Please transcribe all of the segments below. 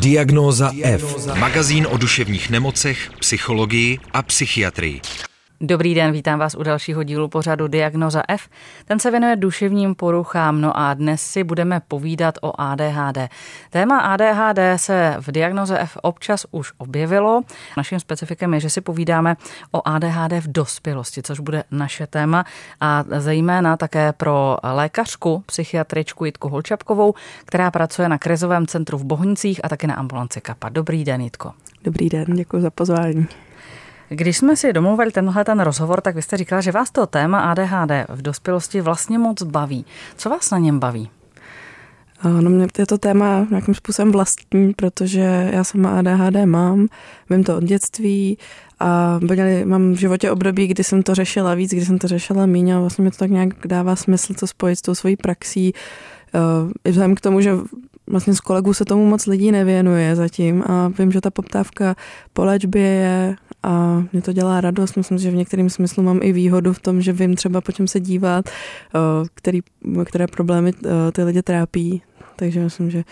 Diagnóza F. Magazín o duševních nemocech, psychologii a psychiatrii. Dobrý den, vítám vás u dalšího dílu pořadu Diagnoza F. Ten se věnuje duševním poruchám, no a dnes si budeme povídat o ADHD. Téma ADHD se v Diagnoze F občas už objevilo. Naším specifikem je, že si povídáme o ADHD v dospělosti, což bude naše téma a zejména také pro lékařku, psychiatričku Jitku Holčapkovou, která pracuje na krizovém centru v Bohnicích a také na ambulanci Kapa. Dobrý den, Jitko. Dobrý den, děkuji za pozvání. Když jsme si domluvili tenhle ten rozhovor, tak vy jste říkala, že vás to téma ADHD v dospělosti vlastně moc baví. Co vás na něm baví? No mě je to téma nějakým způsobem vlastní, protože já sama ADHD mám, vím to od dětství a byli, mám v životě období, kdy jsem to řešila víc, kdy jsem to řešila méně a vlastně mi to tak nějak dává smysl to spojit s tou svojí praxí. I vzhledem k tomu, že vlastně z kolegů se tomu moc lidí nevěnuje zatím a vím, že ta poptávka po léčbě je a mě to dělá radost. Myslím, že v některém smyslu mám i výhodu v tom, že vím třeba po čem se dívat, eh, který, které problémy eh, ty lidi trápí. Takže myslím, že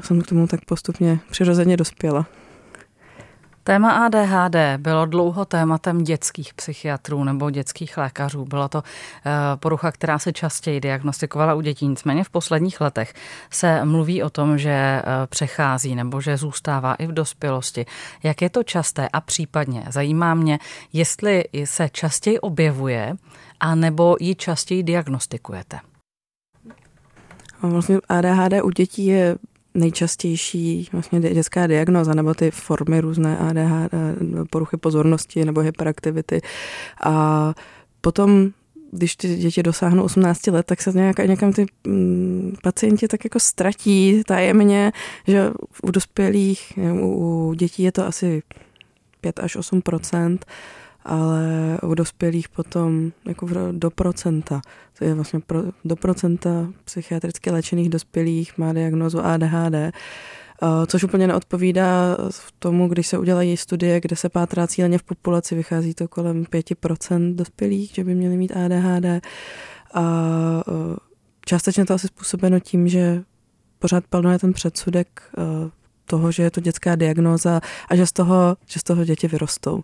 jsem k tomu tak postupně přirozeně dospěla. Téma ADHD bylo dlouho tématem dětských psychiatrů nebo dětských lékařů. Byla to eh, porucha, která se častěji diagnostikovala u dětí. Nicméně v posledních letech se mluví o tom, že eh, přechází nebo že zůstává i v dospělosti. Jak je to časté a případně zajímá mě, jestli se častěji objevuje a nebo ji častěji diagnostikujete. Vlastně ADHD u dětí je nejčastější vlastně dětská diagnoza nebo ty formy různé ADHD, poruchy pozornosti nebo hyperaktivity. A potom když ty děti dosáhnou 18 let, tak se nějak, někam ty mm, pacienti tak jako ztratí tajemně, že u dospělých, u, u dětí je to asi 5 až 8 ale u dospělých potom jako do procenta. To je vlastně pro, do procenta psychiatricky léčených dospělých má diagnozu ADHD, eh, což úplně neodpovídá tomu, když se udělají studie, kde se pátrá cíleně v populaci, vychází to kolem 5% dospělých, že by měli mít ADHD. A eh, částečně to asi způsobeno tím, že pořád plnuje ten předsudek eh, toho, že je to dětská diagnóza a že z toho, že z toho děti vyrostou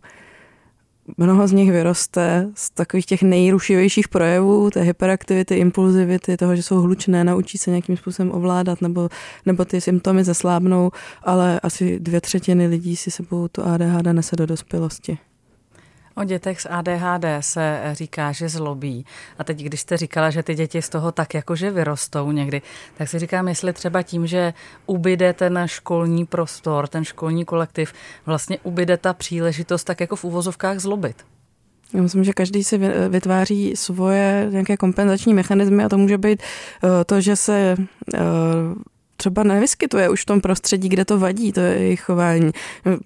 mnoho z nich vyroste z takových těch nejrušivějších projevů, té hyperaktivity, impulzivity, toho, že jsou hlučné, naučí se nějakým způsobem ovládat, nebo, nebo ty symptomy zeslábnou, ale asi dvě třetiny lidí si sebou to ADHD nese do dospělosti. O dětech s ADHD se říká, že zlobí. A teď, když jste říkala, že ty děti z toho tak jakože vyrostou někdy, tak si říkám, jestli třeba tím, že ubyde ten školní prostor, ten školní kolektiv, vlastně ubyde ta příležitost tak jako v uvozovkách zlobit. Já myslím, že každý si vytváří svoje nějaké kompenzační mechanismy a to může být eh, to, že se eh, třeba nevyskytuje už v tom prostředí, kde to vadí, to je jejich chování.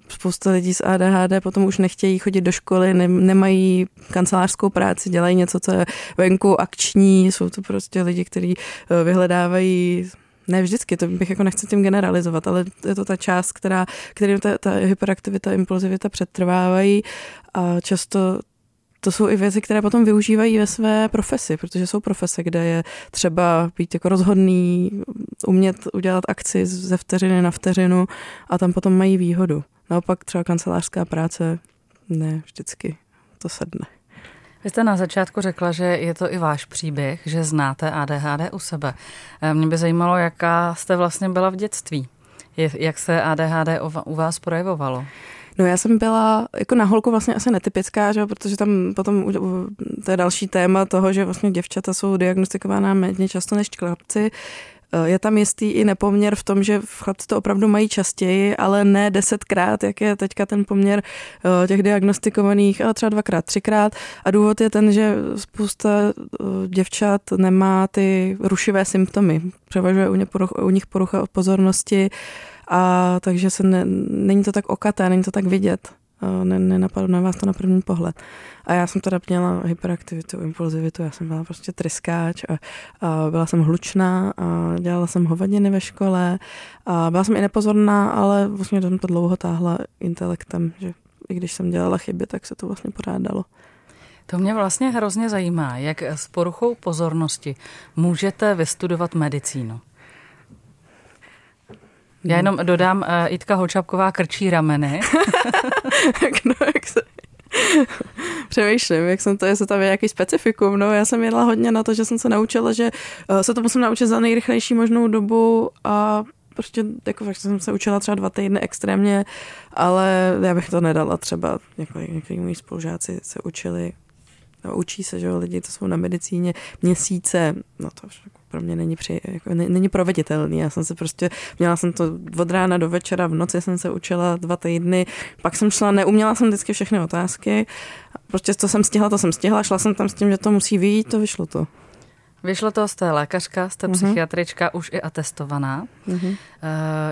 Spousta lidí s ADHD potom už nechtějí chodit do školy, ne, nemají kancelářskou práci, dělají něco, co je venku akční, jsou to prostě lidi, kteří eh, vyhledávají ne vždycky, to bych jako nechci tím generalizovat, ale je to ta část, která, kterým ta, ta hyperaktivita, impulzivita přetrvávají a často to jsou i věci, které potom využívají ve své profesi, protože jsou profese, kde je třeba být jako rozhodný, umět udělat akci ze vteřiny na vteřinu a tam potom mají výhodu. Naopak třeba kancelářská práce ne vždycky to sedne. Vy jste na začátku řekla, že je to i váš příběh, že znáte ADHD u sebe. Eh, mě by zajímalo, jaká jste vlastně byla v dětství. Jak se ADHD u vás projevovalo? No já jsem byla jako na holku vlastně asi netypická, že? protože tam potom to je další téma toho, že vlastně děvčata jsou diagnostikována méně často než chlapci. Eh, je tam jistý i nepoměr v tom, že chlapci to opravdu mají častěji, ale ne desetkrát, jak je teďka ten poměr eh, těch diagnostikovaných, ale třeba dvakrát, třikrát. A důvod je ten, že spousta eh, děvčat nemá ty rušivé symptomy. Převažuje u, u nich porucha pozornosti, a takže se ne, není to tak okaté, není to tak vidět. Ne, nenapadlo na vás to na první pohled. A já jsem teda měla hyperaktivitu, impulzivitu, já jsem byla prostě tryskáč a, a byla jsem hlučná a dělala jsem hovadiny ve škole a byla jsem i nepozorná, ale vlastně jsem to dlouho táhla intelektem, že i když jsem dělala chyby, tak se to vlastně pořád dalo. To mě vlastně hrozně zajímá, jak s poruchou pozornosti můžete vystudovat medicínu. Já jenom dodám, uh, Jitka Hočapková krčí rameny. no, jak se... Přemýšlím, jak jsem to, jestli tam je nějaký specifikum. No, já jsem jedla hodně na to, že jsem se naučila, že uh, se to musím naučit za nejrychlejší možnou dobu a prostě jako fakt jsem se učila třeba dva týdny extrémně, ale já bych to nedala třeba, jako někteří moji spolužáci se učili no, učí se, že jo, lidi, to jsou na medicíně měsíce, no to jako pro mě není, při, jako, není proveditelný. Já jsem se prostě, měla jsem to od rána do večera, v noci jsem se učila dva týdny, pak jsem šla, neuměla jsem vždycky všechny otázky, prostě to jsem stihla, to jsem stihla, šla jsem tam s tím, že to musí vyjít, to vyšlo to. Vyšlo to, jste lékařka, jste uh-huh. psychiatrička, už i atestovaná. Uh-huh.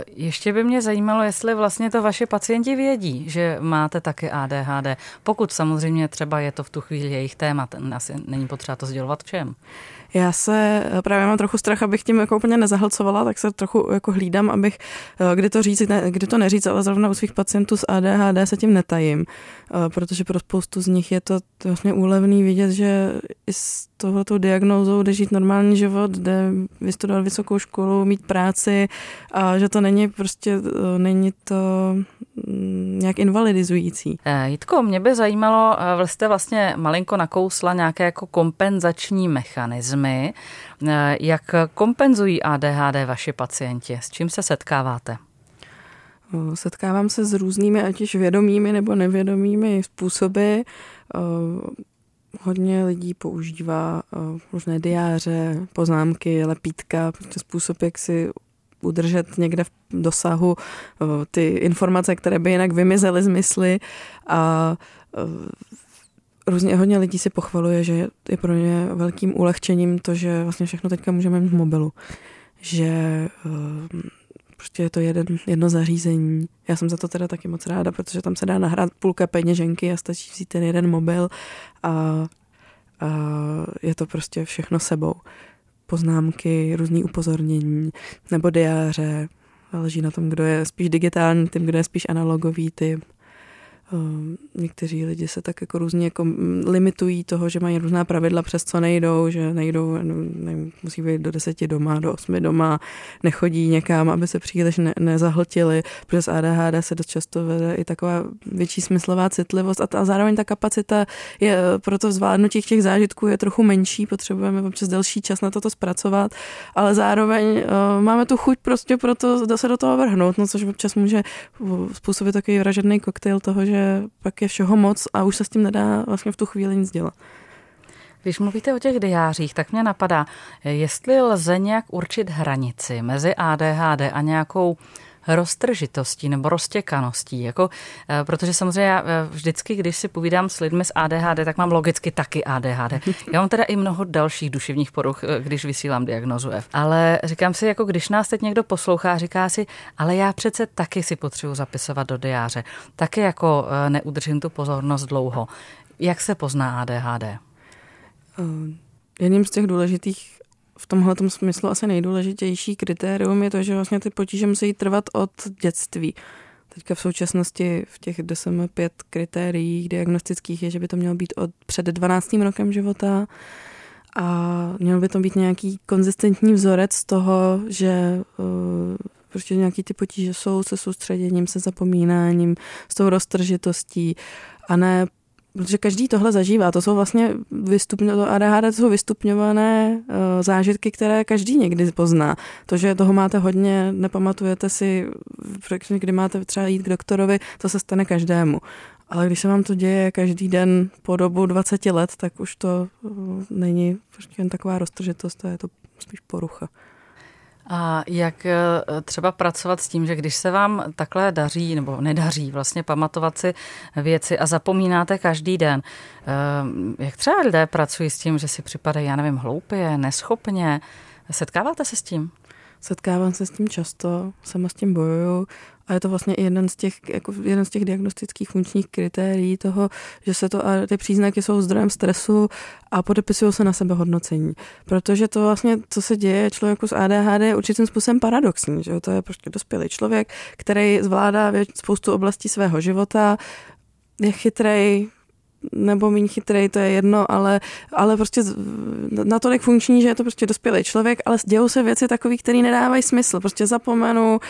Ještě by mě zajímalo, jestli vlastně to vaši pacienti vědí, že máte taky ADHD. Pokud samozřejmě třeba je to v tu chvíli jejich téma, asi není potřeba to sdělovat všem. Já se eh, právě mám trochu strach, abych tím jako úplně nezahlcovala, tak se trochu jako hlídám, abych eh, kdy to říct, ne, kdy to neříct, ale zrovna u svých pacientů s ADHD se tím netajím, eh, protože pro spoustu z nich je to, vlastně úlevný vidět, že i s tohletou diagnózou jde žít normální život, jde vystudovat vysokou školu, mít práci a že to není prostě, není to nějak invalidizující. Jitko, mě by zajímalo, vy jste vlastně malinko nakousla nějaké jako kompenzační mechanizmy problémy. Eh, jak kompenzují ADHD vaši pacienti? S čím se setkáváte? Setkávám se s různými, ať již vědomými nebo nevědomými způsoby. Eh, hodně lidí používá eh, různé diáře, poznámky, lepítka, prostě způsob, jak si udržet někde v dosahu ty informace, které by jinak vymizely z mysli a různě hodně lidí si pochvaluje, že je pro ně velkým ulehčením to, že vlastně všechno teďka můžeme mít v mobilu. Že uh, prostě je to jeden, jedno zařízení. Já jsem za to teda taky moc ráda, protože tam se dá nahrát půlka peněženky a stačí vzít ten jeden mobil a, a je to prostě všechno sebou. Poznámky, různý upozornění nebo diáře. Záleží na tom, kdo je spíš digitální typ, kdo je spíš analogový typ. Ehm, někteří lidi se tak jako různě jako limitují toho, že mají různá pravidla, přes co nejdou, že nejdou, nevím, musí být do deseti doma, do osmi doma, nechodí někam, aby se příliš ne, nezahltili, protože z ADHD se dost často vede i taková větší smyslová citlivost a, ta, a zároveň ta kapacita je pro to zvládnutí těch zážitků je trochu menší, potřebujeme občas delší čas na toto zpracovat, ale zároveň uh, máme tu chuť prostě pro to se do toho vrhnout, no což občas může způsobit takový vražedný koktejl toho, že pak je všeho moc a už se s tím nedá vlastně v tu chvíli nic dělat. Když mluvíte o těch diářích, tak mě napadá, jestli lze nějak určit hranici mezi ADHD a nějakou roztržitostí nebo roztěkaností. Jako, eh, protože samozřejmě já eh, vždycky, když si povídám s lidmi s ADHD, tak mám logicky taky ADHD. Já mám teda i mnoho dalších duševních poruch, eh, když vysílám diagnozu F. Ale říkám si, jako když nás teď někdo poslouchá, říká si, ale já přece taky si potřebuji zapisovat do diáře. Taky jako neudržím tu pozornost dlouho. Jak se pozná ADHD? Jedním z těch důležitých v tomhle smyslu asi nejdůležitější kritérium je to, že vlastně ty potíže musí trvat od dětství. Teďka v současnosti v těch DSM-5 kritériích diagnostických je, že by to mělo být od před 12. rokem života a měl by to být nějaký konzistentní vzorec toho, že uh, prostě nějaký ty potíže jsou se soustředěním, se zapomínáním, s tou roztržitostí a ne protože každý tohle zažívá. To jsou vlastně vystupňo, to ADHD to jsou vystupňované uh, zážitky, které každý někdy pozná. To, že toho máte hodně, nepamatujete si, kdy máte třeba jít k doktorovi, to se stane každému. Ale když se vám to děje každý den po dobu 20 let, tak už to uh, není prostě jen taková roztržitost, to je to spíš porucha. A jak eh, třeba pracovat s tím, že když se vám takhle daří nebo nedaří vlastně pamatovat si věci a zapomínáte každý den, eh, jak třeba lidé pracují s tím, že si připadají, já nevím, hloupě, neschopně, setkáváte se s tím? Setkávám se s tím často, sama s tím bojuju a je to vlastně i jeden z těch, jako jeden z těch diagnostických funkčních kritérií toho, že se to a ty příznaky jsou zdrojem stresu a podepisují se na sebe hodnocení. Protože to vlastně, co se děje člověku s ADHD, je určitým způsobem paradoxní. Že? To je prostě dospělý člověk, který zvládá spoustu oblastí svého života, je chytrej, nebo méně chytrý, to je jedno, ale, ale prostě natolik funkční, že je to prostě dospělý člověk, ale dějou se věci takové, které nedávají smysl. Prostě zapomenu,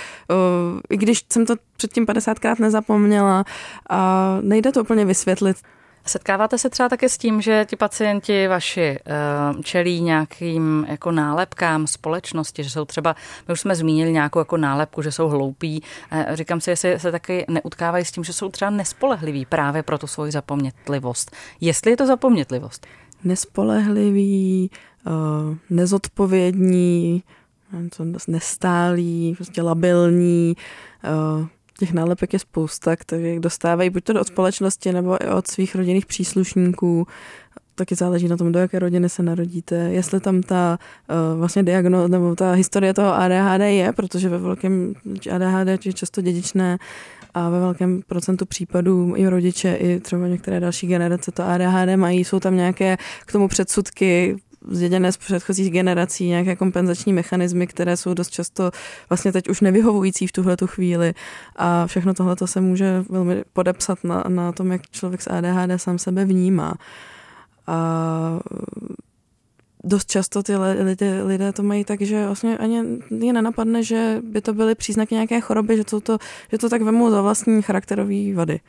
i když jsem to předtím 50krát nezapomněla a nejde to úplně vysvětlit. Setkáváte se třeba také s tím, že ti pacienti vaši eh, čelí nějakým jako nálepkám společnosti, že jsou třeba, my už jsme zmínili nějakou jako nálepku, že jsou hloupí. Eh, říkám si, jestli se taky neutkávají s tím, že jsou třeba nespolehliví právě pro tu svoji zapomnětlivost. Jestli je to zapomnětlivost? Nespolehlivý, eh, nezodpovědní, nestálý, prostě labilní, těch nálepek je spousta, které dostávají buď to od společnosti nebo i od svých rodinných příslušníků. Taky záleží na tom, do jaké rodiny se narodíte, jestli tam ta uh, vlastně diagnoza nebo ta historie toho ADHD je, protože ve velkém ADHD je často dědičné a ve velkém procentu případů i rodiče, i třeba některé další generace to ADHD mají, jsou tam nějaké k tomu předsudky, zděděné z předchozích generací, nějaké kompenzační mechanismy, které jsou dost často vlastně teď už nevyhovující v tuhle chvíli a všechno tohle se může velmi podepsat na, na tom, jak člověk s ADHD sám sebe vnímá. A dost často ty lidé, lidé to mají tak, že vlastně ani je nenapadne, že by to byly příznaky nějaké choroby, že to, to, že to tak vemu za vlastní charakterové vady.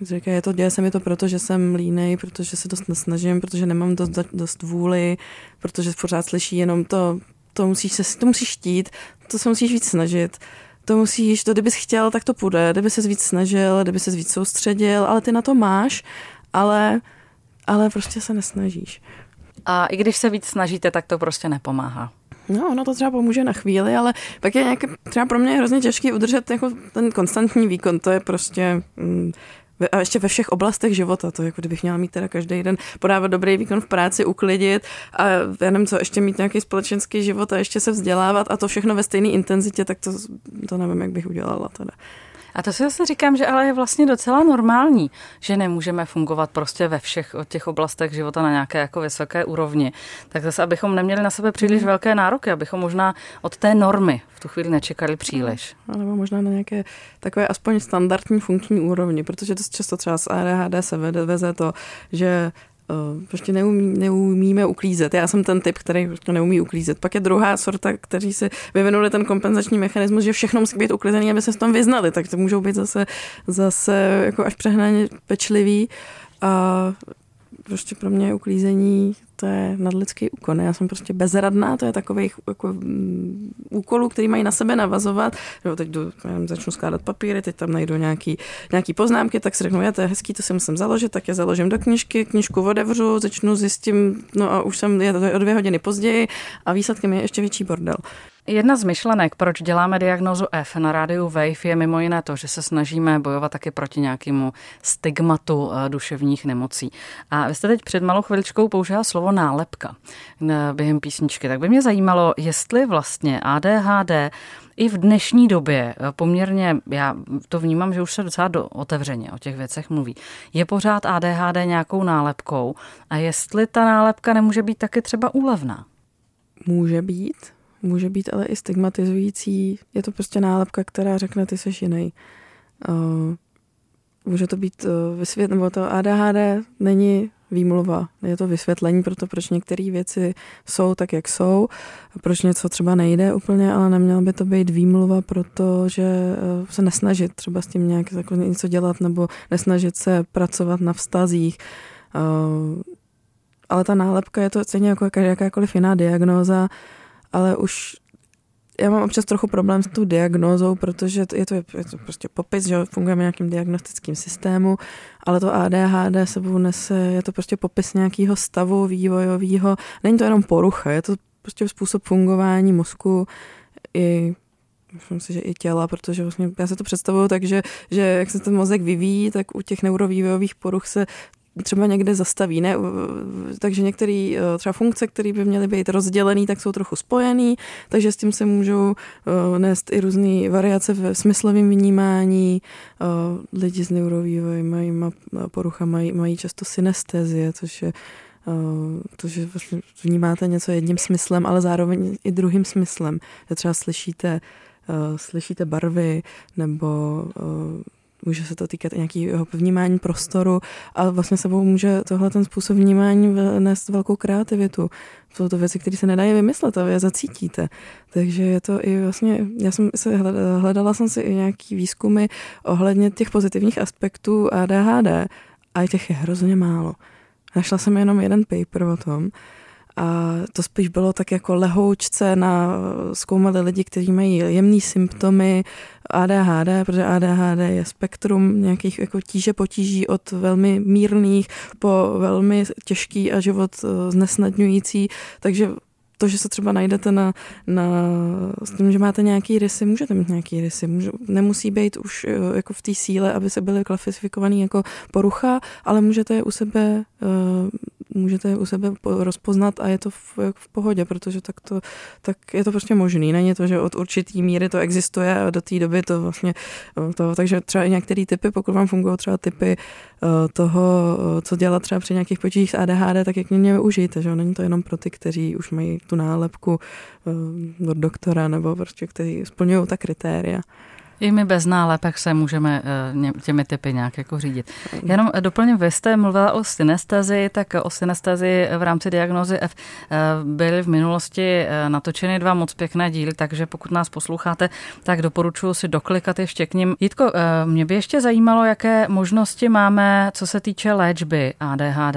Říká, je to, děje se mi to proto, že jsem línej, protože se dost nesnažím, protože nemám dost, dost vůli, protože pořád slyší jenom to, to musíš, se, to musíš štít, to se musíš víc snažit, to musíš, to kdybys chtěl, tak to půjde, kdyby se víc snažil, kdyby se víc soustředil, ale ty na to máš, ale, ale prostě se nesnažíš. A i když se víc snažíte, tak to prostě nepomáhá. No, ono to třeba pomůže na chvíli, ale pak je nějak, třeba pro mě hrozně těžký udržet jako ten konstantní výkon, to je prostě, mm, a ještě ve všech oblastech života, to jako kdybych měla mít teda každý den podávat dobrý výkon v práci, uklidit a já nevím co, ještě mít nějaký společenský život a ještě se vzdělávat a to všechno ve stejné intenzitě, tak to, to nevím, jak bych udělala teda. A to si zase říkám, že ale je vlastně docela normální, že nemůžeme fungovat prostě ve všech těch oblastech života na nějaké jako vysoké úrovni. Tak zase, abychom neměli na sebe příliš mm. velké nároky, abychom možná od té normy v tu chvíli nečekali příliš. No, nebo možná na nějaké takové aspoň standardní funkční úrovni, protože dost často třeba z ADHD se vede, veze to, že prostě neumí, neumíme uklízet. Já jsem ten typ, který prostě neumí uklízet. Pak je druhá sorta, kteří si vyvinuli ten kompenzační mechanismus, že všechno musí být uklizený, aby se v tom vyznali, tak to můžou být zase, zase jako až přehnaně pečlivý. A prostě pro mě uklízení to je nadlidský úkon. Já jsem prostě bezradná, to je takových jako, mm, úkolů, který mají na sebe navazovat. Jo, teď jdu, nevím, začnu skládat papíry, teď tam najdu nějaký, nějaký poznámky, tak si řeknu, já to je hezký, to si musím založit, tak je založím do knižky, knižku otevřu, začnu zjistím, no a už jsem je o dvě hodiny později a výsledkem je ještě větší bordel. Jedna z myšlenek, proč děláme diagnózu F na rádiu Wave, je mimo jiné to, že se snažíme bojovat taky proti nějakému stigmatu eh, duševních nemocí. A vy jste teď před malou chviličkou použila slovo nálepka eh, během písničky. Tak by mě zajímalo, jestli vlastně ADHD i v dnešní době eh, poměrně, já to vnímám, že už se docela do, otevřeně o těch věcech mluví, je pořád ADHD nějakou nálepkou a jestli ta nálepka nemůže být taky třeba úlevná? Může být, může být ale i stigmatizující. Je to prostě nálepka, která řekne, ty jsi jiný. Uh, může to být uh, vysvět, nebo to ADHD není výmluva, je to vysvětlení pro to, proč některé věci jsou tak, jak jsou, proč něco třeba nejde úplně, ale neměla by to být výmluva pro to, že uh, se nesnažit třeba s tím nějak jako něco dělat nebo nesnažit se pracovat na vztazích. Uh, ale ta nálepka je to stejně jako jakákoliv jiná diagnóza, ale už já mám občas trochu problém s tou diagnózou, protože je to, je to prostě popis, že fungujeme nějakým diagnostickým systému, ale to ADHD sebou nese, je to prostě popis nějakého stavu vývojového. Není to jenom porucha, je to prostě způsob fungování mozku i myslím si, že i těla, protože vlastně já se to představuju tak, že, že jak se ten mozek vyvíjí, tak u těch neurovývojových poruch se třeba někde zastaví. Ne? Takže některé eh, třeba funkce, které by měly být rozdělené, tak jsou trochu spojené, takže s tím se můžou eh, nést i různé variace v smyslovém vnímání. Eh, lidi s neurovývojem porucha, mají, mají často synestezie, což je to, že vlastně vnímáte něco jedním smyslem, ale zároveň i druhým smyslem. Že třeba slyšíte, slyšíte barvy nebo může se to týkat i nějakého vnímání prostoru a vlastně sebou může tohle ten způsob vnímání nést velkou kreativitu. Jsou to věci, které se nedají vymyslet a vy je zacítíte. Takže je to i vlastně, já jsem se hledala, hledala jsem si i nějaký výzkumy ohledně těch pozitivních aspektů ADHD a těch je hrozně málo. Našla jsem jenom jeden paper o tom, a to spíš bylo tak jako lehoučce na zkoumali lidi, kteří mají jemné symptomy ADHD, protože ADHD je spektrum nějakých jako tíže potíží od velmi mírných po velmi těžký a život eh, znesnadňující, takže to, že se třeba najdete na, na, s tím, že máte nějaký rysy, můžete mít nějaký rysy, může, nemusí být už eh, jako v té síle, aby se byly klasifikovaný jako porucha, ale můžete je u sebe uh, můžete u sebe rozpoznat a je to v, v pohodě, protože tak, to, tak je to prostě možný. Není to, že od určitý míry to existuje a do té doby to vlastně to, takže třeba i některé typy, pokud vám fungují třeba typy uh, toho, uh, co dělat třeba při nějakých potížích s ADHD, tak jak mě využijte, že Není to jenom pro ty, kteří už mají tu nálepku od doktora nebo prostě, kteří splňují ta kritéria. I my bez nálepek se můžeme eh, těmi typy nějak jako řídit. Jenom doplním, vy jste mluvila o synestazii, tak o synestazii v rámci diagnozy F eh, byly v minulosti eh, natočeny dva moc pěkné díly, takže pokud nás posloucháte, tak doporučuji si doklikat ještě k ním. Jitko, mě by ještě zajímalo, jaké možnosti máme, co se týče léčby ADHD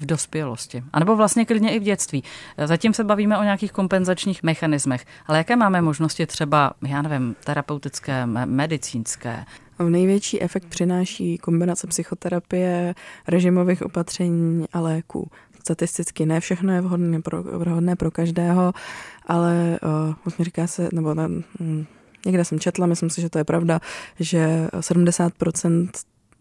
v dospělosti. A nebo vlastně klidně i v dětství. Zatím se bavíme o nějakých kompenzačních mechanismech, ale jaké máme možnosti třeba, já nevím, terapeutické, medicínské? Největší efekt přináší kombinace psychoterapie, režimových opatření a léků. Statisticky ne všechno je vhodné pro, vhodné pro každého, ale uh, říká se, nebo na, hm, někde jsem četla, myslím si, že to je pravda, že 70%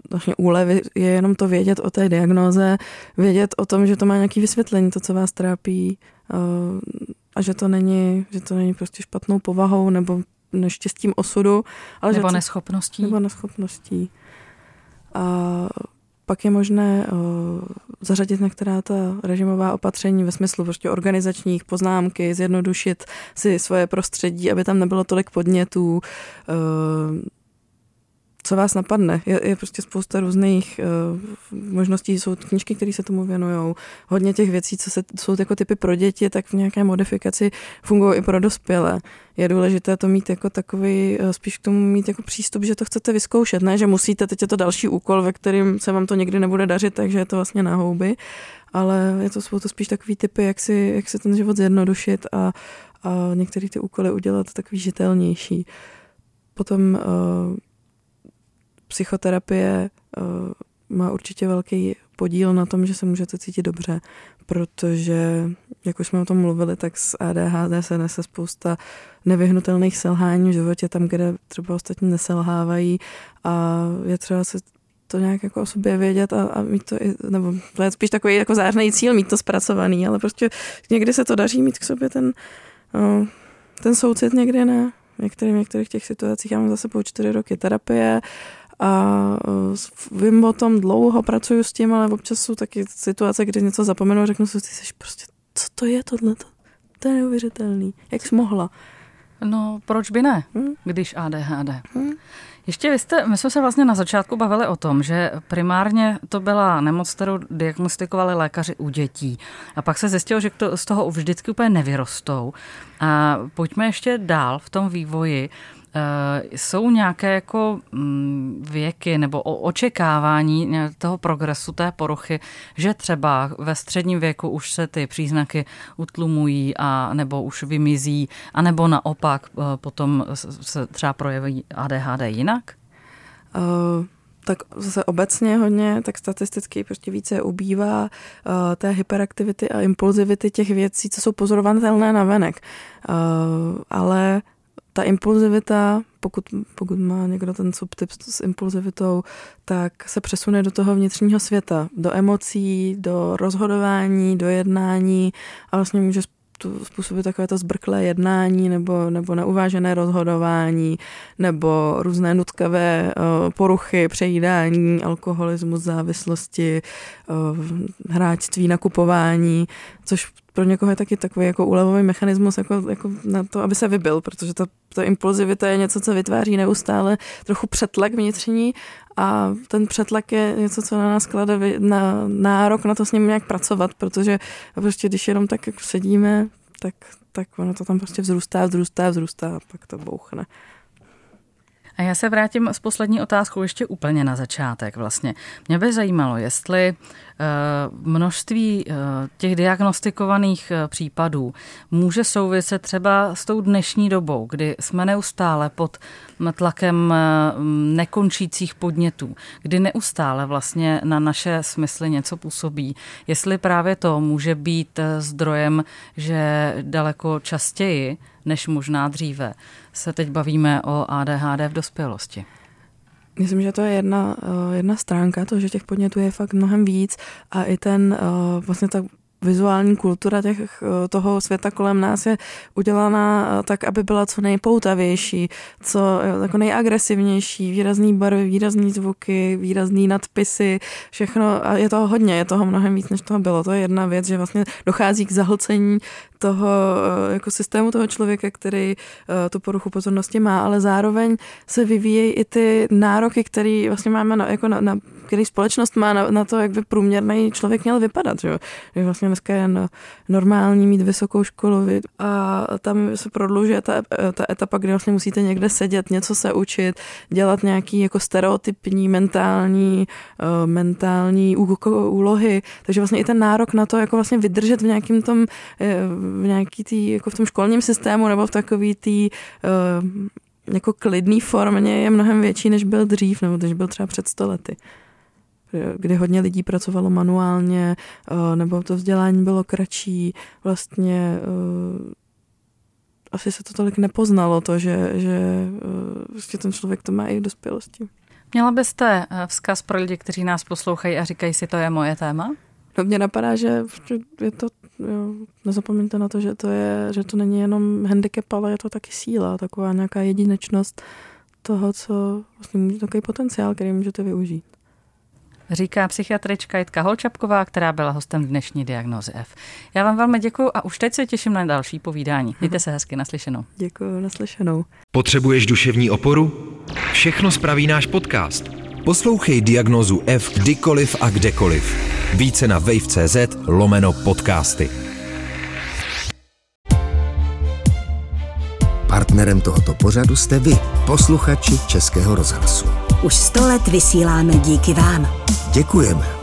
vlastně úlevy je jenom to vědět o té diagnoze, vědět o tom, že to má nějaké vysvětlení, to, co vás trápí eh, a že to není, že to není prostě špatnou povahou nebo neštěstím osudu. Ale nebo že neschopností. Nebo neschopností. A pak je možné uh, zařadit některá ta režimová opatření ve smyslu prostě organizačních poznámky, zjednodušit si svoje prostředí, aby tam nebylo tolik podnětů, uh, co vás napadne. Je, je prostě spousta různých uh, možností, jsou knížky, které se tomu věnují. Hodně těch věcí, co se, jsou jako typy pro děti, tak v nějaké modifikaci fungují i pro dospělé. Je důležité to mít jako takový, uh, spíš k tomu mít jako přístup, že to chcete vyzkoušet, ne, že musíte, teď je to další úkol, ve kterým se vám to někdy nebude dařit, takže je to vlastně na houby, ale je to, jsou to spíš takový typy, jak si, jak si ten život zjednodušit a, a některé ty úkoly udělat takový žitelnější. Potom uh, psychoterapie uh, má určitě velký podíl na tom, že se můžete cítit dobře, protože, jak už jsme o tom mluvili, tak s ADHD se nese spousta nevyhnutelných selhání v životě, tam, kde třeba ostatní neselhávají a je třeba se to nějak jako o sobě vědět a, a mít to i, nebo to je spíš takový jako zářný cíl mít to zpracovaný, ale prostě někdy se to daří mít k sobě ten, uh, ten soucit, někdy ne. Některým, některých těch situacích já mám zase po čtyři roky terapie a e, vím o tom dlouho, pracuji s tím, ale občas jsou taky situace, kdy něco zapomenu a řeknu si, ty jsi prostě, co to je tohle? To je neuvěřitelný. Jak jsi mohla? No, proč by ne, hmm? když ADHD? Hmm? Ještě vy jste, my jsme se vlastně na začátku bavili o tom, že primárně to byla nemoc, kterou diagnostikovali lékaři u dětí. A pak se zjistilo, že to, z toho vždycky úplně nevyrostou. A pojďme ještě dál v tom vývoji. Jsou nějaké jako mm, věky nebo očekávání toho progresu té poruchy, že třeba ve středním věku už se ty příznaky utlumují a nebo už vymizí, a nebo naopak eh, potom se třeba projeví ADHD jinak? Uh tak zase obecně hodně, tak statisticky prostě více ubývá uh, té hyperaktivity a impulzivity těch věcí, co jsou pozorovatelné na venek. Uh, ale ta impulzivita, pokud, pokud má někdo ten subtyp s impulzivitou, tak se přesune do toho vnitřního světa, do emocí, do rozhodování, do jednání a vlastně může způsobit takové to zbrklé jednání nebo, nebo neuvážené rozhodování nebo různé nutkavé uh, poruchy, přejídání, alkoholismus, závislosti, uh, hráčství, nakupování, což pro někoho je taky takový jako úlevový mechanismus jako, jako na to, aby se vybil, protože ta, ta impulzivita je něco, co vytváří neustále trochu přetlak vnitřní a ten přetlak je něco, co na nás klade na nárok na to s ním nějak pracovat, protože prostě když jenom tak jako sedíme, tak, tak ono to tam prostě vzrůstá, vzrůstá, vzrůstá a pak to bouchne. A já se vrátím s poslední otázkou ještě úplně na začátek vlastně. Mě by zajímalo, jestli eh, množství eh, těch diagnostikovaných eh, případů může souviset třeba s tou dnešní dobou, kdy jsme neustále pod tlakem nekončících podnětů, kdy neustále vlastně na naše smysly něco působí. Jestli právě to může být zdrojem, že daleko častěji než možná dříve. Se teď bavíme o ADHD v dospělosti. Myslím, že to je jedna, eh, jedna stránka, to, že těch podnětů je fakt mnohem víc a i ten eh, vlastně ta vizuální kultura těch, eh, toho světa kolem nás je udělaná eh, tak, aby byla co nejpoutavější, co eh, jako nejagresivnější, výrazný barvy, výrazný zvuky, výrazný nadpisy, všechno a je toho hodně, je toho mnohem víc, než toho bylo. To je jedna věc, že vlastně dochází k zahlcení toho jako systému toho člověka, který tu poruchu pozornosti má, ale zároveň se vyvíjejí i ty nároky, které vlastně máme na, jako na, na který společnost má na, na to, jak by průměrný člověk měl vypadat. Že? Že vlastně dneska je normální mít vysokou školu a tam se prodlužuje ta, ta etapa, kdy vlastně musíte někde sedět, něco se učit, dělat nějaký jako stereotypní mentální, uh, mentální úlohy. Takže vlastně i ten nárok na to, jako vlastně vydržet v nějakým tom, eh, v nějaký tý, jako v tom školním systému nebo v takový tý jako klidný formě je mnohem větší, než byl dřív, nebo než byl třeba před stolety kdy hodně lidí pracovalo manuálně, eh, nebo to vzdělání bylo kratší, vlastně eh, asi se to tolik nepoznalo, to, že, že vlastně ten člověk to má i v dospělosti. Měla byste vzkaz pro lidi, kteří nás poslouchají a říkají si, to je moje téma? No mě napadá, že je to, jo, nezapomeňte na to, že to, je, že to není jenom handicap, ale je to taky síla, taková nějaká jedinečnost toho, co vlastně může takový potenciál, který můžete využít říká psychiatrička Jitka Holčapková, která byla hostem dnešní diagnozy F. Já vám velmi děkuji a už teď se těším na další povídání. Mějte se hezky, naslyšenou. Děkuji, naslyšenou. Potřebuješ duševní oporu? Všechno spraví náš podcast. Poslouchej diagnozu F kdykoliv a kdekoliv. Více na wave.cz lomeno podcasty. Partnerem tohoto pořadu jste vy, posluchači Českého rozhlasu. Už sto let vysíláme díky vám. Děkujeme.